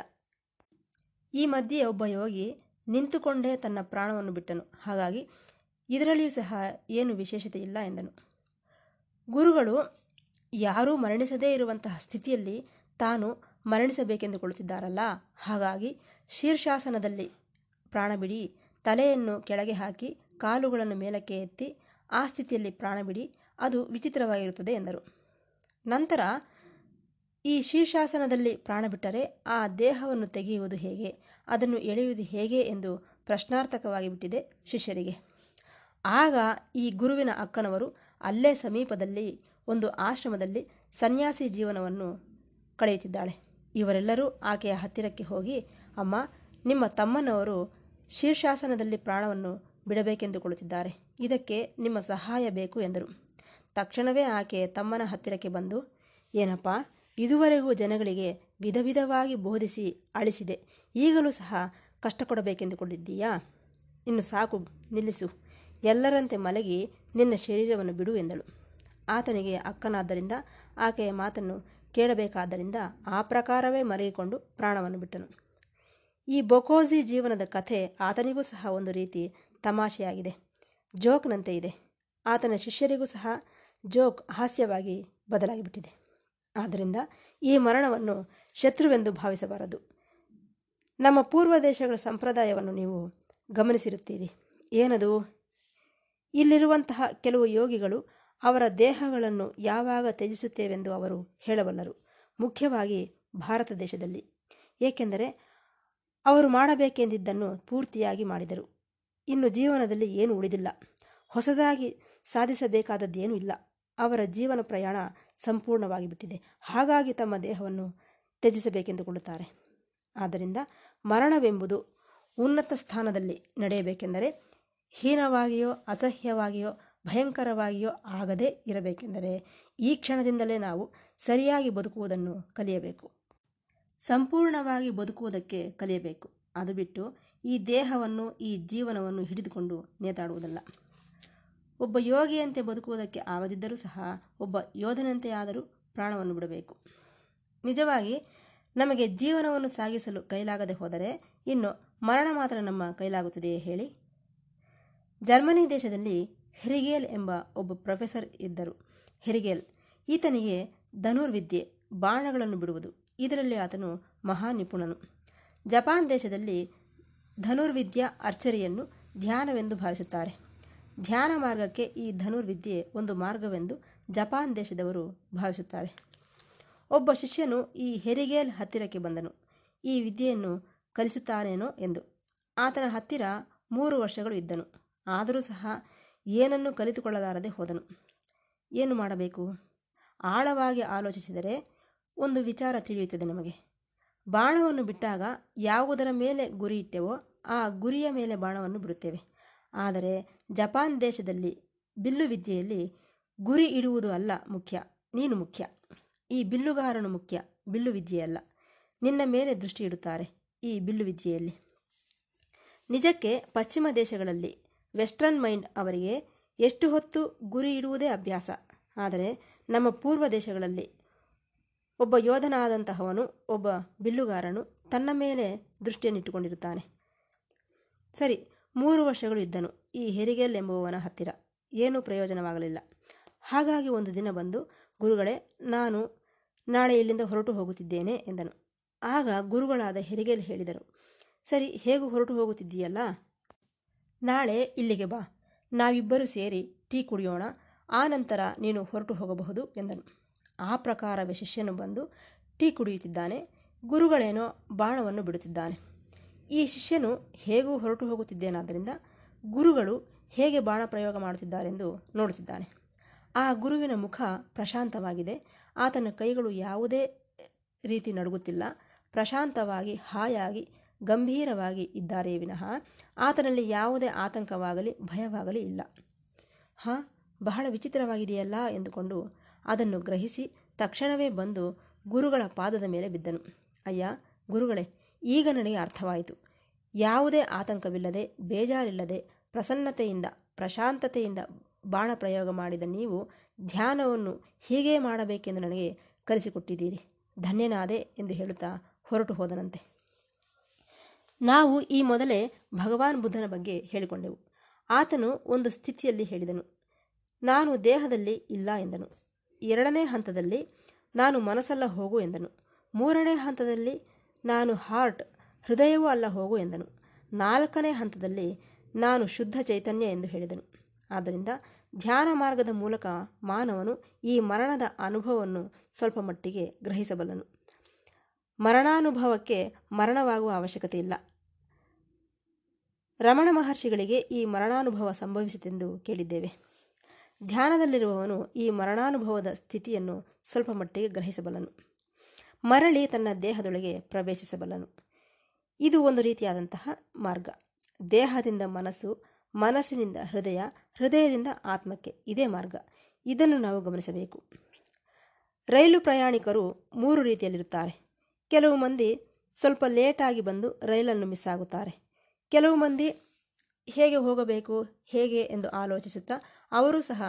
ಈ ಮಧ್ಯೆ ಒಬ್ಬ ಯೋಗಿ ನಿಂತುಕೊಂಡೇ ತನ್ನ ಪ್ರಾಣವನ್ನು ಬಿಟ್ಟನು, ಹಾಗಾಗಿ ಇದರಲ್ಲಿಯೂ ಸಹ ಏನು ವಿಶೇಷತೆ ಇಲ್ಲ ಎಂದನು. ಗುರುಗಳು ಯಾರೂ ಮರಣಿಸದೇ ಇರುವಂತಹ ಸ್ಥಿತಿಯಲ್ಲಿ ತಾನು ಮರಣಿಸಬೇಕೆಂದುಕೊಳ್ಳುತ್ತಿದ್ದಾರಲ್ಲ? ಹಾಗಾಗಿ ಶೀರ್ಷಾಸನದಲ್ಲಿ ಪ್ರಾಣ ಬಿಡಿ ತಲೆಯನ್ನು ಕೆಳಗೆ ಹಾಕಿ ಕಾಲುಗಳನ್ನು ಮೇಲಕ್ಕೆ ಎತ್ತಿ ಆ ಸ್ಥಿತಿಯಲ್ಲಿ ಪ್ರಾಣ ಬಿಡಿ ಅದು ವಿಚಿತ್ರವಾಗಿರುತ್ತದೆ ಎಂದರು. ನಂತರ ಈ ಶೀರ್ಷಾಸನದಲ್ಲಿ ಪ್ರಾಣ ಬಿಟ್ಟರೆ ಆ ದೇಹವನ್ನು ತೆಗೆಯುವುದು ಹೇಗೆ? ಅದನ್ನು ಎಳೆಯುವುದು ಹೇಗೆ ಎಂದು ಪ್ರಶ್ನಾರ್ಥಕವಾಗಿ ಬಿಟ್ಟಿದೆ ಶಿಷ್ಯರಿಗೆ. ಆಗ ಈ ಗುರುವಿನ ಅಕ್ಕನವರು ಅಲ್ಲೇ ಸಮೀಪದಲ್ಲಿ ಒಂದು ಆಶ್ರಮದಲ್ಲಿ ಸನ್ಯಾಸಿ ಜೀವನವನ್ನು ಕಳೆಯುತ್ತಿದ್ದಾಳೆ. ಇವರೆಲ್ಲರೂ ಆಕೆಯ ಹತ್ತಿರಕ್ಕೆ ಹೋಗಿ, ಅಮ್ಮ, ನಿಮ್ಮ ತಮ್ಮನವರು ಶೀರ್ಷಾಸನದಲ್ಲಿ ಪ್ರಾಣವನ್ನು ಬಿಡಬೇಕೆಂದುಕೊಳ್ಳುತ್ತಿದ್ದಾರೆ. ಇದಕ್ಕೆ ನಿಮ್ಮ ಸಹಾಯ ಬೇಕು ಎಂದರು. ತಕ್ಷಣವೇ ಆಕೆ ತಮ್ಮನ ಹತ್ತಿರಕ್ಕೆ ಬಂದು, ಏನಪ್ಪ, ಇದುವರೆಗೂ ಜನಗಳಿಗೆ ವಿಧ ವಿಧವಾಗಿ ಬೋಧಿಸಿ ಅಳಿಸಿದೆ. ಈಗಲೂ ಸಹ ಕಷ್ಟ ಕೊಡಬೇಕೆಂದುಕೊಂಡಿದ್ದೀಯಾ ಇನ್ನು ಸಾಕು, ನಿಲ್ಲಿಸು. ಎಲ್ಲರಂತೆ ಮಲಗಿ ನಿನ್ನ ಶರೀರವನ್ನು ಬಿಡು ಎಂದಳು. ಆತನಿಗೆ ಅಕ್ಕನಾದ್ದರಿಂದ, ಆಕೆಯ ಮಾತನ್ನು ಕೇಳಬೇಕಾದ್ದರಿಂದ ಆ ಪ್ರಕಾರವೇ ಮಲಗಿಕೊಂಡು ಪ್ರಾಣವನ್ನು ಬಿಟ್ಟನು. ಈ ಬೊಕೋಜಿ ಜೀವನದ ಕಥೆ ಆತನಿಗೂ ಸಹ ಒಂದು ರೀತಿ ತಮಾಷೆಯಾಗಿದೆ. ಜೋಕ್ನಂತೆ ಇದೆ. ಆತನ ಶಿಷ್ಯರಿಗೂ ಸಹ ಜೋಕ್ ಹಾಸ್ಯವಾಗಿ ಬದಲಾಗಿಬಿಟ್ಟಿದೆ. ಆದ್ದರಿಂದ ಈ ಮರಣವನ್ನು ಶತ್ರುವೆಂದು ಭಾವಿಸಬಾರದು. ನಮ್ಮ ಪೂರ್ವ ದೇಶಗಳ ಸಂಪ್ರದಾಯವನ್ನು ನೀವು ಗಮನಿಸಿರುತ್ತೀರಿ. ಏನದು? ಇಲ್ಲಿರುವಂತಹ ಕೆಲವು ಯೋಗಿಗಳು ಅವರ ದೇಹಗಳನ್ನು ಯಾವಾಗ ತ್ಯಜಿಸುತ್ತೇವೆಂದು ಅವರು ಹೇಳಬಲ್ಲರು. ಮುಖ್ಯವಾಗಿ ಭಾರತ ದೇಶದಲ್ಲಿ. ಏಕೆಂದರೆ ಅವರು ಮಾಡಬೇಕೆಂದಿದ್ದನ್ನು ಪೂರ್ತಿಯಾಗಿ ಮಾಡಿದರು. ಇನ್ನು ಜೀವನದಲ್ಲಿ ಏನು ಉಳಿದಿಲ್ಲ. ಹೊಸದಾಗಿ ಸಾಧಿಸಬೇಕಾದದ್ದೇನೂ ಇಲ್ಲ. ಅವರ ಜೀವನ ಪ್ರಯಾಣ ಸಂಪೂರ್ಣವಾಗಿ ಬಿಟ್ಟಿದೆ ಹಾಗಾಗಿ ತಮ್ಮ ದೇಹವನ್ನು ತ್ಯಜಿಸಬೇಕೆಂದುಕೊಳ್ಳುತ್ತಾರೆ. ಆದ್ದರಿಂದ ಮರಣವೆಂಬುದು ಉನ್ನತ ಸ್ಥಾನದಲ್ಲಿ ನಡೆಯಬೇಕೆಂದರೆ ಹೀನವಾಗಿಯೋ, ಅಸಹ್ಯವಾಗಿಯೋ, ಭಯಂಕರವಾಗಿಯೋ ಆಗದೇ ಇರಬೇಕೆಂದರೆ ಈ ಕ್ಷಣದಿಂದಲೇ ನಾವು ಸರಿಯಾಗಿ ಬದುಕುವುದನ್ನು ಕಲಿಯಬೇಕು. ಸಂಪೂರ್ಣವಾಗಿ ಬದುಕುವುದಕ್ಕೆ ಕಲಿಯಬೇಕು. ಅದು ಬಿಟ್ಟು ಈ ದೇಹವನ್ನು, ಈ ಜೀವನವನ್ನು ಹಿಡಿದುಕೊಂಡು ನೇತಾಡುವುದಲ್ಲ. ಒಬ್ಬ ಯೋಗಿಯಂತೆ ಬದುಕುವುದಕ್ಕೆ ಆಗದಿದ್ದರೂ ಸಹ, ಒಬ್ಬ ಯೋಧನಂತೆ ಆದರೂ ಪ್ರಾಣವನ್ನು ಬಿಡಬೇಕು. ನಿಜವಾಗಿ, ನಮಗೆ ಜೀವನವನ್ನು ಸಾಗಿಸಲು ಕೈಲಾಗದೆ ಹೋದರೆ, ಇನ್ನು ಮರಣ ಮಾತ್ರ ನಮ್ಮ ಕೈಲಾಗುತ್ತದೆಯೇ ಹೇಳಿ? ಜರ್ಮನಿ ದೇಶದಲ್ಲಿ ಹೆರಿಗೇಲ್ ಎಂಬ ಒಬ್ಬ ಪ್ರೊಫೆಸರ್ ಇದ್ದರು. ಹೆರಿಗೇಲ್, ಈತನಿಗೆ ಧನುರ್ವಿದ್ಯೆ, ಬಾಣಗಳನ್ನು ಬಿಡುವುದು, ಇದರಲ್ಲಿ ಆತನು ಮಹಾ ನಿಪುಣನು ಜಪಾನ್ ದೇಶದಲ್ಲಿ ಧನುರ್ವಿದ್ಯಾ ಅರ್ಚರಿಯನ್ನು ಧ್ಯಾನವೆಂದು ಭಾವಿಸುತ್ತಾರೆ. ಧ್ಯಾನ ಮಾರ್ಗಕ್ಕೆ ಈ ಧನುರ್ವಿದ್ಯೆ ಒಂದು ಮಾರ್ಗವೆಂದು ಜಪಾನ್ ದೇಶದವರು ಭಾವಿಸುತ್ತಾರೆ. ಒಬ್ಬ ಶಿಷ್ಯನು ಈ ಹೆರಿಗೇಲ್ ಹತ್ತಿರಕ್ಕೆ ಬಂದನು. ಈ ವಿದ್ಯೆಯನ್ನು ಕಲಿಸುತ್ತಾನೇನೋ ಎಂದು. ಆತನ ಹತ್ತಿರ ಮೂರು ವರ್ಷಗಳು ಇದ್ದನು. ಆದರೂ ಸಹ ಏನನ್ನು ಕಲಿತುಕೊಳ್ಳಲಾರದೆ ಹೋದನು. ಏನು ಮಾಡಬೇಕು? ಆಳವಾಗಿ ಆಲೋಚಿಸಿದರೆ ಒಂದು ವಿಚಾರ ತಿಳಿಯುತ್ತದೆ ನಮಗೆ. ಬಾಣವನ್ನು ಬಿಟ್ಟಾಗ ಯಾವುದರ ಮೇಲೆ ಗುರಿ ಇಟ್ಟೆವೋ ಆ ಗುರಿಯ ಮೇಲೆ ಬಾಣವನ್ನು ಬಿಡುತ್ತೇವೆ. ಆದರೆ ಜಪಾನ್ ದೇಶದಲ್ಲಿ ಬಿಲ್ಲು ವಿದ್ಯೆಯಲ್ಲಿ ಗುರಿ ಇಡುವುದು ಅಲ್ಲ ಮುಖ್ಯ, ನೀನು ಮುಖ್ಯ. ಈ ಬಿಲ್ಲುಗಾರನು ಮುಖ್ಯ, ಬಿಲ್ಲು ವಿದ್ಯೆಯಲ್ಲ ನಿನ್ನ ಮೇಲೆ ದೃಷ್ಟಿ ಇಡುತ್ತಾರೆ ಈ ಬಿಲ್ಲು ವಿದ್ಯೆಯಲ್ಲಿ. ನಿಜಕ್ಕೆ ಪಶ್ಚಿಮ ದೇಶಗಳಲ್ಲಿ ವೆಸ್ಟರ್ನ್ ಮೈಂಡ್ ಅವರಿಗೆ ಎಷ್ಟು ಹೊತ್ತು ಗುರಿ ಇಡುವುದೇ ಅಭ್ಯಾಸ. ಆದರೆ ನಮ್ಮ ಪೂರ್ವ ದೇಶಗಳಲ್ಲಿ ಒಬ್ಬ ಯೋಧನಾದಂತಹವನು, ಒಬ್ಬ ಬಿಲ್ಲುಗಾರನು ತನ್ನ ಮೇಲೆ ದೃಷ್ಟಿಯನ್ನಿಟ್ಟುಕೊಂಡಿರುತ್ತಾನೆ. ಸರಿ, ಮೂರು ವರ್ಷಗಳು ಇದ್ದನು. ಈ ಹೆರಿಗೆಲ್ ಎಂಬುವವನ ಹತ್ತಿರ ಏನೂ ಪ್ರಯೋಜನವಾಗಲಿಲ್ಲ. ಹಾಗಾಗಿ ಒಂದು ದಿನ ಬಂದು, ಗುರುಗಳೇ, ನಾನು ನಾಳೆ ಇಲ್ಲಿಂದ ಹೊರಟು ಹೋಗುತ್ತಿದ್ದೇನೆ ಎಂದನು. ಆಗ ಗುರುಗಳಾದ ಹೆರಿಗೆಲ್ ಹೇಳಿದರು, ಸರಿ, ಹೇಗೂ ಹೊರಟು ಹೋಗುತ್ತಿದ್ದೀಯಲ್ಲ? ನಾಳೆ ಇಲ್ಲಿಗೆ ಬಾ. ನಾವಿಬ್ಬರು ಸೇರಿ ಟೀ ಕುಡಿಯೋಣ. ಆ ನಂತರ ನೀನು ಹೊರಟು ಹೋಗಬಹುದು ಎಂದನು. ಆ ಪ್ರಕಾರವೇ ಶಿಷ್ಯನು ಬಂದು ಟೀ ಕುಡಿಯುತ್ತಿದ್ದಾನೆ. ಗುರುಗಳೇನೋ ಬಾಣವನ್ನು ಬಿಡುತ್ತಿದ್ದಾನೆ. ಈ ಶಿಷ್ಯನು ಹೇಗೂ ಹೊರಟು ಹೋಗುತ್ತಿದ್ದೇನಾದ್ದರಿಂದ ಗುರುಗಳು ಹೇಗೆ ಬಾಣ ಪ್ರಯೋಗ ಮಾಡುತ್ತಿದ್ದಾರೆಂದು ನೋಡುತ್ತಿದ್ದಾನೆ. ಆ ಗುರುವಿನ ಮುಖ ಪ್ರಶಾಂತವಾಗಿದೆ. ಆತನ ಕೈಗಳು ಯಾವುದೇ ರೀತಿ ನಡುಗುತ್ತಿಲ್ಲ. ಪ್ರಶಾಂತವಾಗಿ ಹಾಯಾಗಿ ಗಂಭೀರವಾಗಿ ಇದ್ದಾರೆ ವಿನಃ ಆತನಲ್ಲಿ ಯಾವುದೇ ಆತಂಕವಾಗಲಿ, ಭಯವಾಗಲಿ ಇಲ್ಲ. ಹಾಂ, ಬಹಳ ವಿಚಿತ್ರವಾಗಿದೆಯಲ್ಲ ಎಂದುಕೊಂಡು ಅದನ್ನು ಗ್ರಹಿಸಿ ತಕ್ಷಣವೇ ಬಂದು ಗುರುಗಳ ಪಾದದ ಮೇಲೆ ಬಿದ್ದನು. ಅಯ್ಯ, ಗುರುಗಳೇ, ಈಗ ನನಗೆ ಅರ್ಥವಾಯಿತು. ಯಾವುದೇ ಆತಂಕವಿಲ್ಲದೆ, ಬೇಜಾರಿಲ್ಲದೆ, ಪ್ರಸನ್ನತೆಯಿಂದ, ಪ್ರಶಾಂತತೆಯಿಂದ ಬಾಣ ಪ್ರಯೋಗ ಮಾಡಿದ ನೀವು ಧ್ಯಾನವನ್ನು ಹೀಗೇ ಮಾಡಬೇಕೆಂದು ನನಗೆ ಕಲಿಸಿಕೊಟ್ಟಿದ್ದೀರಿ. ಧನ್ಯನಾದೆ ಎಂದು ಹೇಳುತ್ತಾ ಹೊರಟು ಹೋದನಂತೆ. ನಾವು ಈ ಮೊದಲೇ ಭಗವಾನ್ ಬುದ್ಧನ ಬಗ್ಗೆ ಹೇಳಿಕೊಂಡೆವು. ಆತನು ಒಂದು ಸ್ಥಿತಿಯಲ್ಲಿ ಹೇಳಿದನು. ನಾನು ದೇಹದಲ್ಲಿ ಇಲ್ಲ ಎಂದನು. ಎರಡನೇ ಹಂತದಲ್ಲಿ ನಾನು ಮನಸ್ಸಲ್ಲ ಹೋಗು ಎಂದನು. ಮೂರನೇ ಹಂತದಲ್ಲಿ ನಾನು ಹಾರ್ಟ್, ಹೃದಯವೂ ಅಲ್ಲ ಹೋಗು ಎಂದನು. ನಾಲ್ಕನೇ ಹಂತದಲ್ಲಿ ನಾನು ಶುದ್ಧ ಚೈತನ್ಯ ಎಂದು ಹೇಳಿದನು. ಆದ್ದರಿಂದ ಧ್ಯಾನ ಮಾರ್ಗದ ಮೂಲಕ ಮಾನವನು ಈ ಮರಣದ ಅನುಭವವನ್ನು ಸ್ವಲ್ಪ ಮಟ್ಟಿಗೆ ಗ್ರಹಿಸಬಲ್ಲನು. ಮರಣಾನುಭವಕ್ಕೆ ಮರಣವಾಗುವ ಅವಶ್ಯಕತೆ ಇಲ್ಲ. ರಮಣ ಮಹರ್ಷಿಗಳಿಗೆ ಈ ಮರಣಾನುಭವ ಸಂಭವಿಸಿತೆಂದು ಕೇಳಿದ್ದೇವೆ. ಧ್ಯಾನದಲ್ಲಿರುವವನು ಈ ಮರಣಾನುಭವದ ಸ್ಥಿತಿಯನ್ನು ಸ್ವಲ್ಪ ಮಟ್ಟಿಗೆ ಗ್ರಹಿಸಬಲ್ಲನು. ಮರಳಿ ತನ್ನ ದೇಹದೊಳಗೆ ಪ್ರವೇಶಿಸಬಲ್ಲನು. ಇದು ಒಂದು ರೀತಿಯಾದಂತಹ ಮಾರ್ಗ. ದೇಹದಿಂದ ಮನಸ್ಸು, ಮನಸ್ಸಿನಿಂದ ಹೃದಯ, ಹೃದಯದಿಂದ ಆತ್ಮಕ್ಕೆ ಇದೇ ಮಾರ್ಗ. ಇದನ್ನು ನಾವು ಗಮನಿಸಬೇಕು. ರೈಲು ಪ್ರಯಾಣಿಕರು ಮೂರು ರೀತಿಯಲ್ಲಿರುತ್ತಾರೆ. ಕೆಲವು ಮಂದಿ ಸ್ವಲ್ಪ ಲೇಟಾಗಿ ಬಂದು ರೈಲನ್ನು ಮಿಸ್ ಆಗುತ್ತಾರೆ. ಕೆಲವು ಮಂದಿ ಹೇಗೆ ಹೋಗಬೇಕು, ಹೇಗೆ ಎಂದು ಆಲೋಚಿಸುತ್ತಾ ಅವರು ಸಹ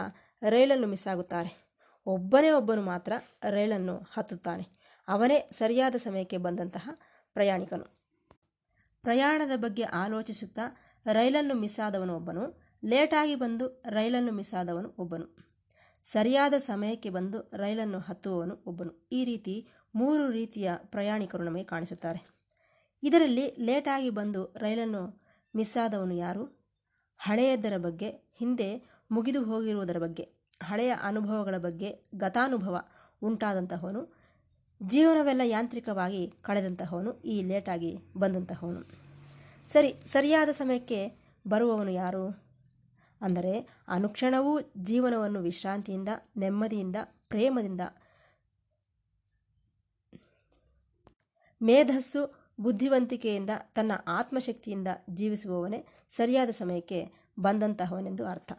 ರೈಲನ್ನು ಮಿಸ್ ಆಗುತ್ತಾರೆ. ಒಬ್ಬನೇ ಒಬ್ಬನು ಮಾತ್ರ ರೈಲನ್ನು ಹತ್ತುತ್ತಾನೆ. ಅವನೇ ಸರಿಯಾದ ಸಮಯಕ್ಕೆ ಬಂದಂತಹ ಪ್ರಯಾಣಿಕನು. ಪ್ರಯಾಣದ ಬಗ್ಗೆ ಆಲೋಚಿಸುತ್ತಾ ರೈಲನ್ನು ಮಿಸ್ ಆದವನು ಒಬ್ಬನು ಲೇಟಾಗಿ ಬಂದು ರೈಲನ್ನು ಮಿಸ್ ಆದವನು ಒಬ್ಬನು. ಸರಿಯಾದ ಸಮಯಕ್ಕೆ ಬಂದು ರೈಲನ್ನು ಹತ್ತುವವನು ಒಬ್ಬನು. ಈ ರೀತಿ ಮೂರು ರೀತಿಯ ಪ್ರಯಾಣಿಕರು ನಮಗೆ ಕಾಣಿಸುತ್ತಾರೆ. ಇದರಲ್ಲಿ ಲೇಟಾಗಿ ಬಂದು ರೈಲನ್ನು ಮಿಸ್ ಆದವನು ಯಾರು? ಹಳೆಯದರ ಬಗ್ಗೆ, ಹಿಂದೆ ಮುಗಿದು ಹೋಗಿರುವುದರ ಬಗ್ಗೆ, ಹಳೆಯ ಅನುಭವಗಳ ಬಗ್ಗೆ ಗತಾನುಭವ ಉಂಟಾದಂತಹವನು, ಜೀವನವೆಲ್ಲ ಯಾಂತ್ರಿಕವಾಗಿ ಕಳೆದಂತಹವನು, ಈ ಲೇಟಾಗಿ ಬಂದಂತಹವನು. ಸರಿ, ಸರಿಯಾದ ಸಮಯಕ್ಕೆ ಬರುವವನು ಯಾರು? ಅಂದರೆ ಅನುಕ್ಷಣವೂ ಜೀವನವನ್ನು ವಿಶ್ರಾಂತಿಯಿಂದ, ನೆಮ್ಮದಿಯಿಂದ, ಪ್ರೇಮದಿಂದ ಮೇಧಸ್ಸು ಬುದ್ಧಿವಂತಿಕೆಯಿಂದ ತನ್ನ ಆತ್ಮಶಕ್ತಿಯಿಂದ ಜೀವಿಸುವವನೇ ಸರಿಯಾದ ಸಮಯಕ್ಕೆ ಬಂದಂತಹವನೆಂದು ಅರ್ಥ.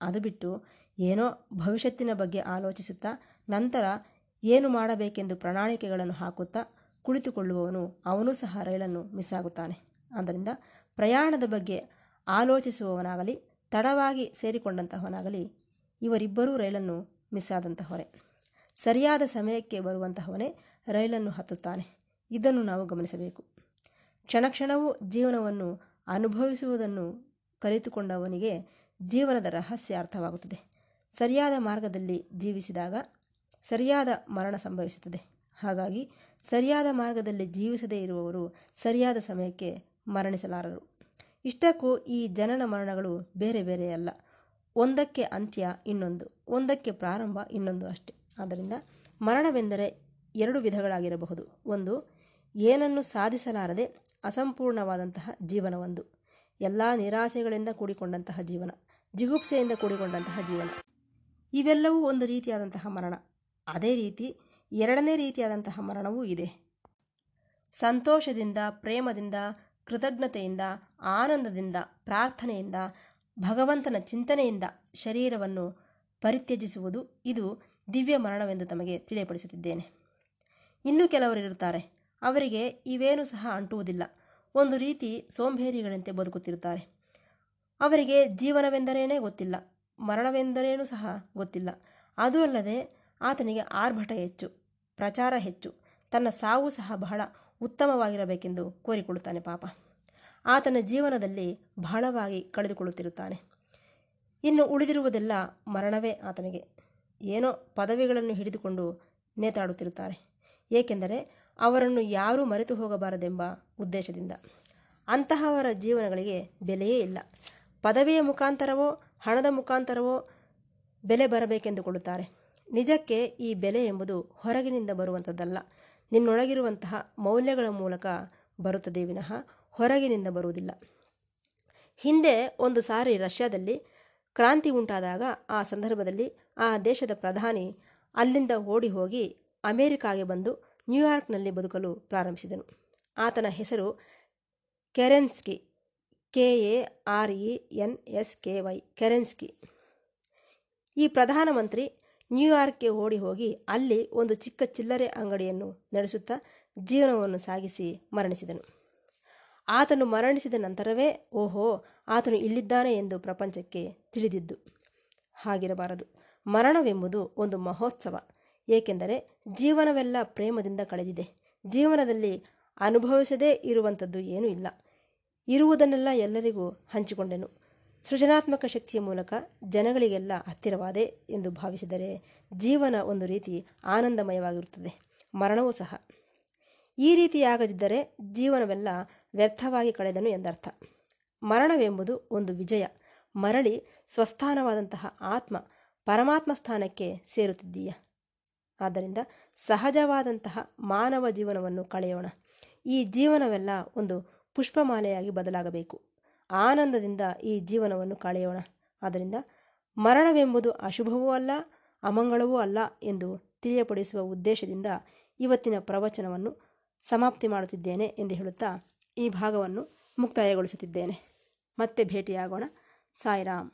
ಅದು ಬಿಟ್ಟು ಏನೋ ಭವಿಷ್ಯತ್ತಿನ ಬಗ್ಗೆ ಆಲೋಚಿಸುತ್ತಾ ನಂತರ ಏನು ಮಾಡಬೇಕೆಂದು ಪ್ರಣಾಳಿಕೆಗಳನ್ನು ಹಾಕುತ್ತಾ ಕುಳಿತುಕೊಳ್ಳುವವನು ಅವನು ಸಹ ರೈಲನ್ನು ಮಿಸ್ ಆಗುತ್ತಾನೆ ಆದ್ದರಿಂದ ಪ್ರಯಾಣದ ಬಗ್ಗೆ ಆಲೋಚಿಸುವವನಾಗಲಿ, ತಡವಾಗಿ ಸೇರಿಕೊಂಡಂತಹವನಾಗಲಿ ಇವರಿಬ್ಬರೂ ರೈಲನ್ನು ಮಿಸ್ ಆದಂತಹವರೇ ಸರಿಯಾದ ಸಮಯಕ್ಕೆ ಬರುವಂತಹವನೇ ರೈಲನ್ನು ಹತ್ತುತ್ತಾನೆ. ಇದನ್ನು ನಾವು ಗಮನಿಸಬೇಕು. ಕ್ಷಣ ಕ್ಷಣವೂ ಜೀವನವನ್ನು ಅನುಭವಿಸುವುದನ್ನು ಕಲಿತುಕೊಂಡವನಿಗೆ ಜೀವನದ ರಹಸ್ಯ ಅರ್ಥವಾಗುತ್ತದೆ. ಸರಿಯಾದ ಮಾರ್ಗದಲ್ಲಿ ಜೀವಿಸಿದಾಗ ಸರಿಯಾದ ಮರಣ ಸಂಭವಿಸುತ್ತದೆ. ಹಾಗಾಗಿ ಸರಿಯಾದ ಮಾರ್ಗದಲ್ಲಿ ಜೀವಿಸದೇ ಇರುವವರು ಸರಿಯಾದ ಸಮಯಕ್ಕೆ ಮರಣಿಸಲಾರರು. ಇಷ್ಟಕ್ಕೂ ಈ ಜನನ ಮರಣಗಳು ಬೇರೆ ಬೇರೆಯಲ್ಲ ಒಂದಕ್ಕೆ ಅಂತ್ಯ ಇನ್ನೊಂದು, ಒಂದಕ್ಕೆ ಪ್ರಾರಂಭ ಇನ್ನೊಂದು ಅಷ್ಟೆ. ಆದ್ದರಿಂದ ಮರಣವೆಂದರೆ ಎರಡು ವಿಧಗಳಾಗಿರಬಹುದು. ಒಂದು ಏನನ್ನು ಸಾಧಿಸಲಾರದೆ ಅಸಂಪೂರ್ಣವಾದಂತಹ ಜೀವನವೊಂದು. ಎಲ್ಲ ನಿರಾಸೆಗಳಿಂದ ಕೂಡಿಕೊಂಡಂತಹ ಜೀವನ, ಜಿಗುಪ್ಸೆಯಿಂದ ಕೂಡಿಕೊಂಡಂತಹ ಜೀವನ. ಇವೆಲ್ಲವೂ ಒಂದು ರೀತಿಯಾದಂತಹ ಮರಣ. ಅದೇ ರೀತಿ ಎರಡನೇ ರೀತಿಯಾದಂತಹ ಮರಣವೂ ಇದೆ. ಸಂತೋಷದಿಂದ, ಪ್ರೇಮದಿಂದ, ಕೃತಜ್ಞತೆಯಿಂದ, ಆನಂದದಿಂದ, ಪ್ರಾರ್ಥನೆಯಿಂದ, ಭಗವಂತನ ಚಿಂತನೆಯಿಂದ ಶರೀರವನ್ನು ಪರಿತ್ಯಜಿಸುವುದು ಇದು ದಿವ್ಯ ಮರಣವೆಂದು ತಮಗೆ ತಿಳಿಯಪಡಿಸುತ್ತಿದ್ದೇನೆ. ಇನ್ನೂ ಕೆಲವರಿರುತ್ತಾರೆ ಅವರಿಗೆ ಇವೇನೂ ಸಹ ಅಂಟುವುದಿಲ್ಲ. ಒಂದು ರೀತಿ ಸೋಂಬೇರಿಗಳಂತೆ ಬದುಕುತ್ತಿರುತ್ತಾರೆ. ಅವರಿಗೆ ಜೀವನವೆಂದರೇನೇ ಗೊತ್ತಿಲ್ಲ, ಮರಣವೆಂದರೇನೂ ಸಹ ಗೊತ್ತಿಲ್ಲ. ಅದೂ ಅಲ್ಲದೆ ಆತನಿಗೆ ಆರ್ಭಟ ಹೆಚ್ಚು, ಪ್ರಚಾರ ಹೆಚ್ಚು. ತನ್ನ ಸಾವು ಸಹ ಬಹಳ ಉತ್ತಮವಾಗಿರಬೇಕೆಂದು ಕೋರಿಕೊಳ್ಳುತ್ತಾನೆ ಪಾಪ. ಆತನ ಜೀವನದಲ್ಲಿ ಬಹಳವಾಗಿ ಕಳೆದುಕೊಳ್ಳುತ್ತಿರುತ್ತಾನೆ. ಇನ್ನು ಉಳಿದಿರುವುದೆಲ್ಲ ಮರಣವೇ ಆತನಿಗೆ. ಏನೋ ಪದವಿಗಳನ್ನು ಹಿಡಿದುಕೊಂಡು ನೇತಾಡುತ್ತಿರುತ್ತಾರೆ. ಏಕೆಂದರೆ ಅವರನ್ನು ಯಾರೂ ಮರೆತು ಹೋಗಬಾರದೆಂಬ ಉದ್ದೇಶದಿಂದ. ಅಂತಹವರ ಜೀವನಗಳಿಗೆ ಬೆಲೆಯೇ ಇಲ್ಲ. ಪದವಿಯ ಮುಖಾಂತರವೋ, ಹಣದ ಮುಖಾಂತರವೋ ಬೆಲೆ ಬರಬೇಕೆಂದುಕೊಳ್ಳುತ್ತಾರೆ ನಿಜಕ್ಕೆ ಈ ಬೆಲೆ ಎಂಬುದು ಹೊರಗಿನಿಂದ ಬರುವಂಥದ್ದಲ್ಲ. ನಿನ್ನೊಳಗಿರುವಂತಹ ಮೌಲ್ಯಗಳ ಮೂಲಕ ಬರುತ್ತದೆ ವಿನಃ ಹೊರಗಿನಿಂದ ಬರುವುದಿಲ್ಲ. ಹಿಂದೆ ಒಂದು ಸಾರಿ ರಷ್ಯಾದಲ್ಲಿ ಕ್ರಾಂತಿ ಉಂಟಾದಾಗ ಆ ಸಂದರ್ಭದಲ್ಲಿ ಆ ದೇಶದ ಪ್ರಧಾನಿ ಅಲ್ಲಿಂದ ಓಡಿ ಹೋಗಿ ಅಮೇರಿಕಾಗೆ ಬಂದು ನ್ಯೂಯಾರ್ಕ್ನಲ್ಲಿ ಬದುಕಲು ಪ್ರಾರಂಭಿಸಿದನು. ಆತನ ಹೆಸರು Kerensky, K A R E N S K Y, Kerensky. ಈ ಪ್ರಧಾನಮಂತ್ರಿ ನ್ಯೂಯಾರ್ಕ್ಗೆ ಓಡಿ ಹೋಗಿ ಅಲ್ಲಿ ಒಂದು ಚಿಕ್ಕ ಚಿಲ್ಲರೆ ಅಂಗಡಿಯನ್ನು ನಡೆಸುತ್ತಾ ಜೀವನವನ್ನು ಸಾಗಿಸಿ ಮರಣಿಸಿದನು. ಆತನು ಮರಣಿಸಿದ ನಂತರವೇ, ಓಹೋ, ಆತನು ಇಲ್ಲಿದ್ದಾನೆ ಎಂದು ಪ್ರಪಂಚಕ್ಕೆ ತಿಳಿದಿದ್ದು. ಹಾಗಿರಬಾರದು. ಮರಣವೆಂಬುದು ಒಂದು ಮಹೋತ್ಸವ. ಏಕೆಂದರೆ ಜೀವನವೆಲ್ಲ ಪ್ರೇಮದಿಂದ ಕಳೆದಿದೆ. ಜೀವನದಲ್ಲಿ ಅನುಭವಿಸದೇ ಇರುವಂಥದ್ದು ಏನೂ ಇಲ್ಲ. ಇರುವುದನ್ನೆಲ್ಲ ಎಲ್ಲರಿಗೂ ಹಂಚಿಕೊಂಡೆನು. ಸೃಜನಾತ್ಮಕ ಶಕ್ತಿಯ ಮೂಲಕ ಜನಗಳಿಗೆಲ್ಲ ಹತ್ತಿರವಾದೆ ಎಂದು ಭಾವಿಸಿದರೆ ಜೀವನ ಒಂದು ರೀತಿ ಆನಂದಮಯವಾಗಿರುತ್ತದೆ. ಮರಣವೂ ಸಹ. ಈ ರೀತಿಯಾಗದಿದ್ದರೆ ಜೀವನವೆಲ್ಲ ವ್ಯರ್ಥವಾಗಿ ಕಳೆದನು ಎಂದರ್ಥ. ಮರಣವೆಂಬುದು ಒಂದು ವಿಜಯ. ಮರಳಿ ಸ್ವಸ್ಥಾನವಾದಂತಹ ಆತ್ಮ ಪರಮಾತ್ಮ ಸ್ಥಾನಕ್ಕೆ ಸೇರುತ್ತಿದ್ದೀಯ? ಆದ್ದರಿಂದ ಸಹಜವಾದಂತಹ ಮಾನವ ಜೀವನವನ್ನು ಕಳೆಯೋಣ. ಈ ಜೀವನವೆಲ್ಲ ಒಂದು ಪುಷ್ಪಮಾಲೆಯಾಗಿ ಬದಲಾಗಬೇಕು. ಆನಂದದಿಂದ ಈ ಜೀವನವನ್ನು ಕಳೆಯೋಣ. ಆದ್ದರಿಂದ ಮರಣವೆಂಬುದು ಅಶುಭವೂ ಅಲ್ಲ, ಅಮಂಗಳವೂ ಅಲ್ಲ ಎಂದು ತಿಳಿಯಪಡಿಸುವ ಉದ್ದೇಶದಿಂದ ಇವತ್ತಿನ ಪ್ರವಚನವನ್ನು ಸಮಾಪ್ತಿ ಮಾಡುತ್ತಿದ್ದೇನೆ ಎಂದು ಹೇಳುತ್ತಾ ಈ ಭಾಗವನ್ನು ಮುಕ್ತಾಯಗೊಳಿಸುತ್ತಿದ್ದೇನೆ. ಮತ್ತೆ ಭೇಟಿಯಾಗೋಣ. ಸಾಯಿರಾಮ್.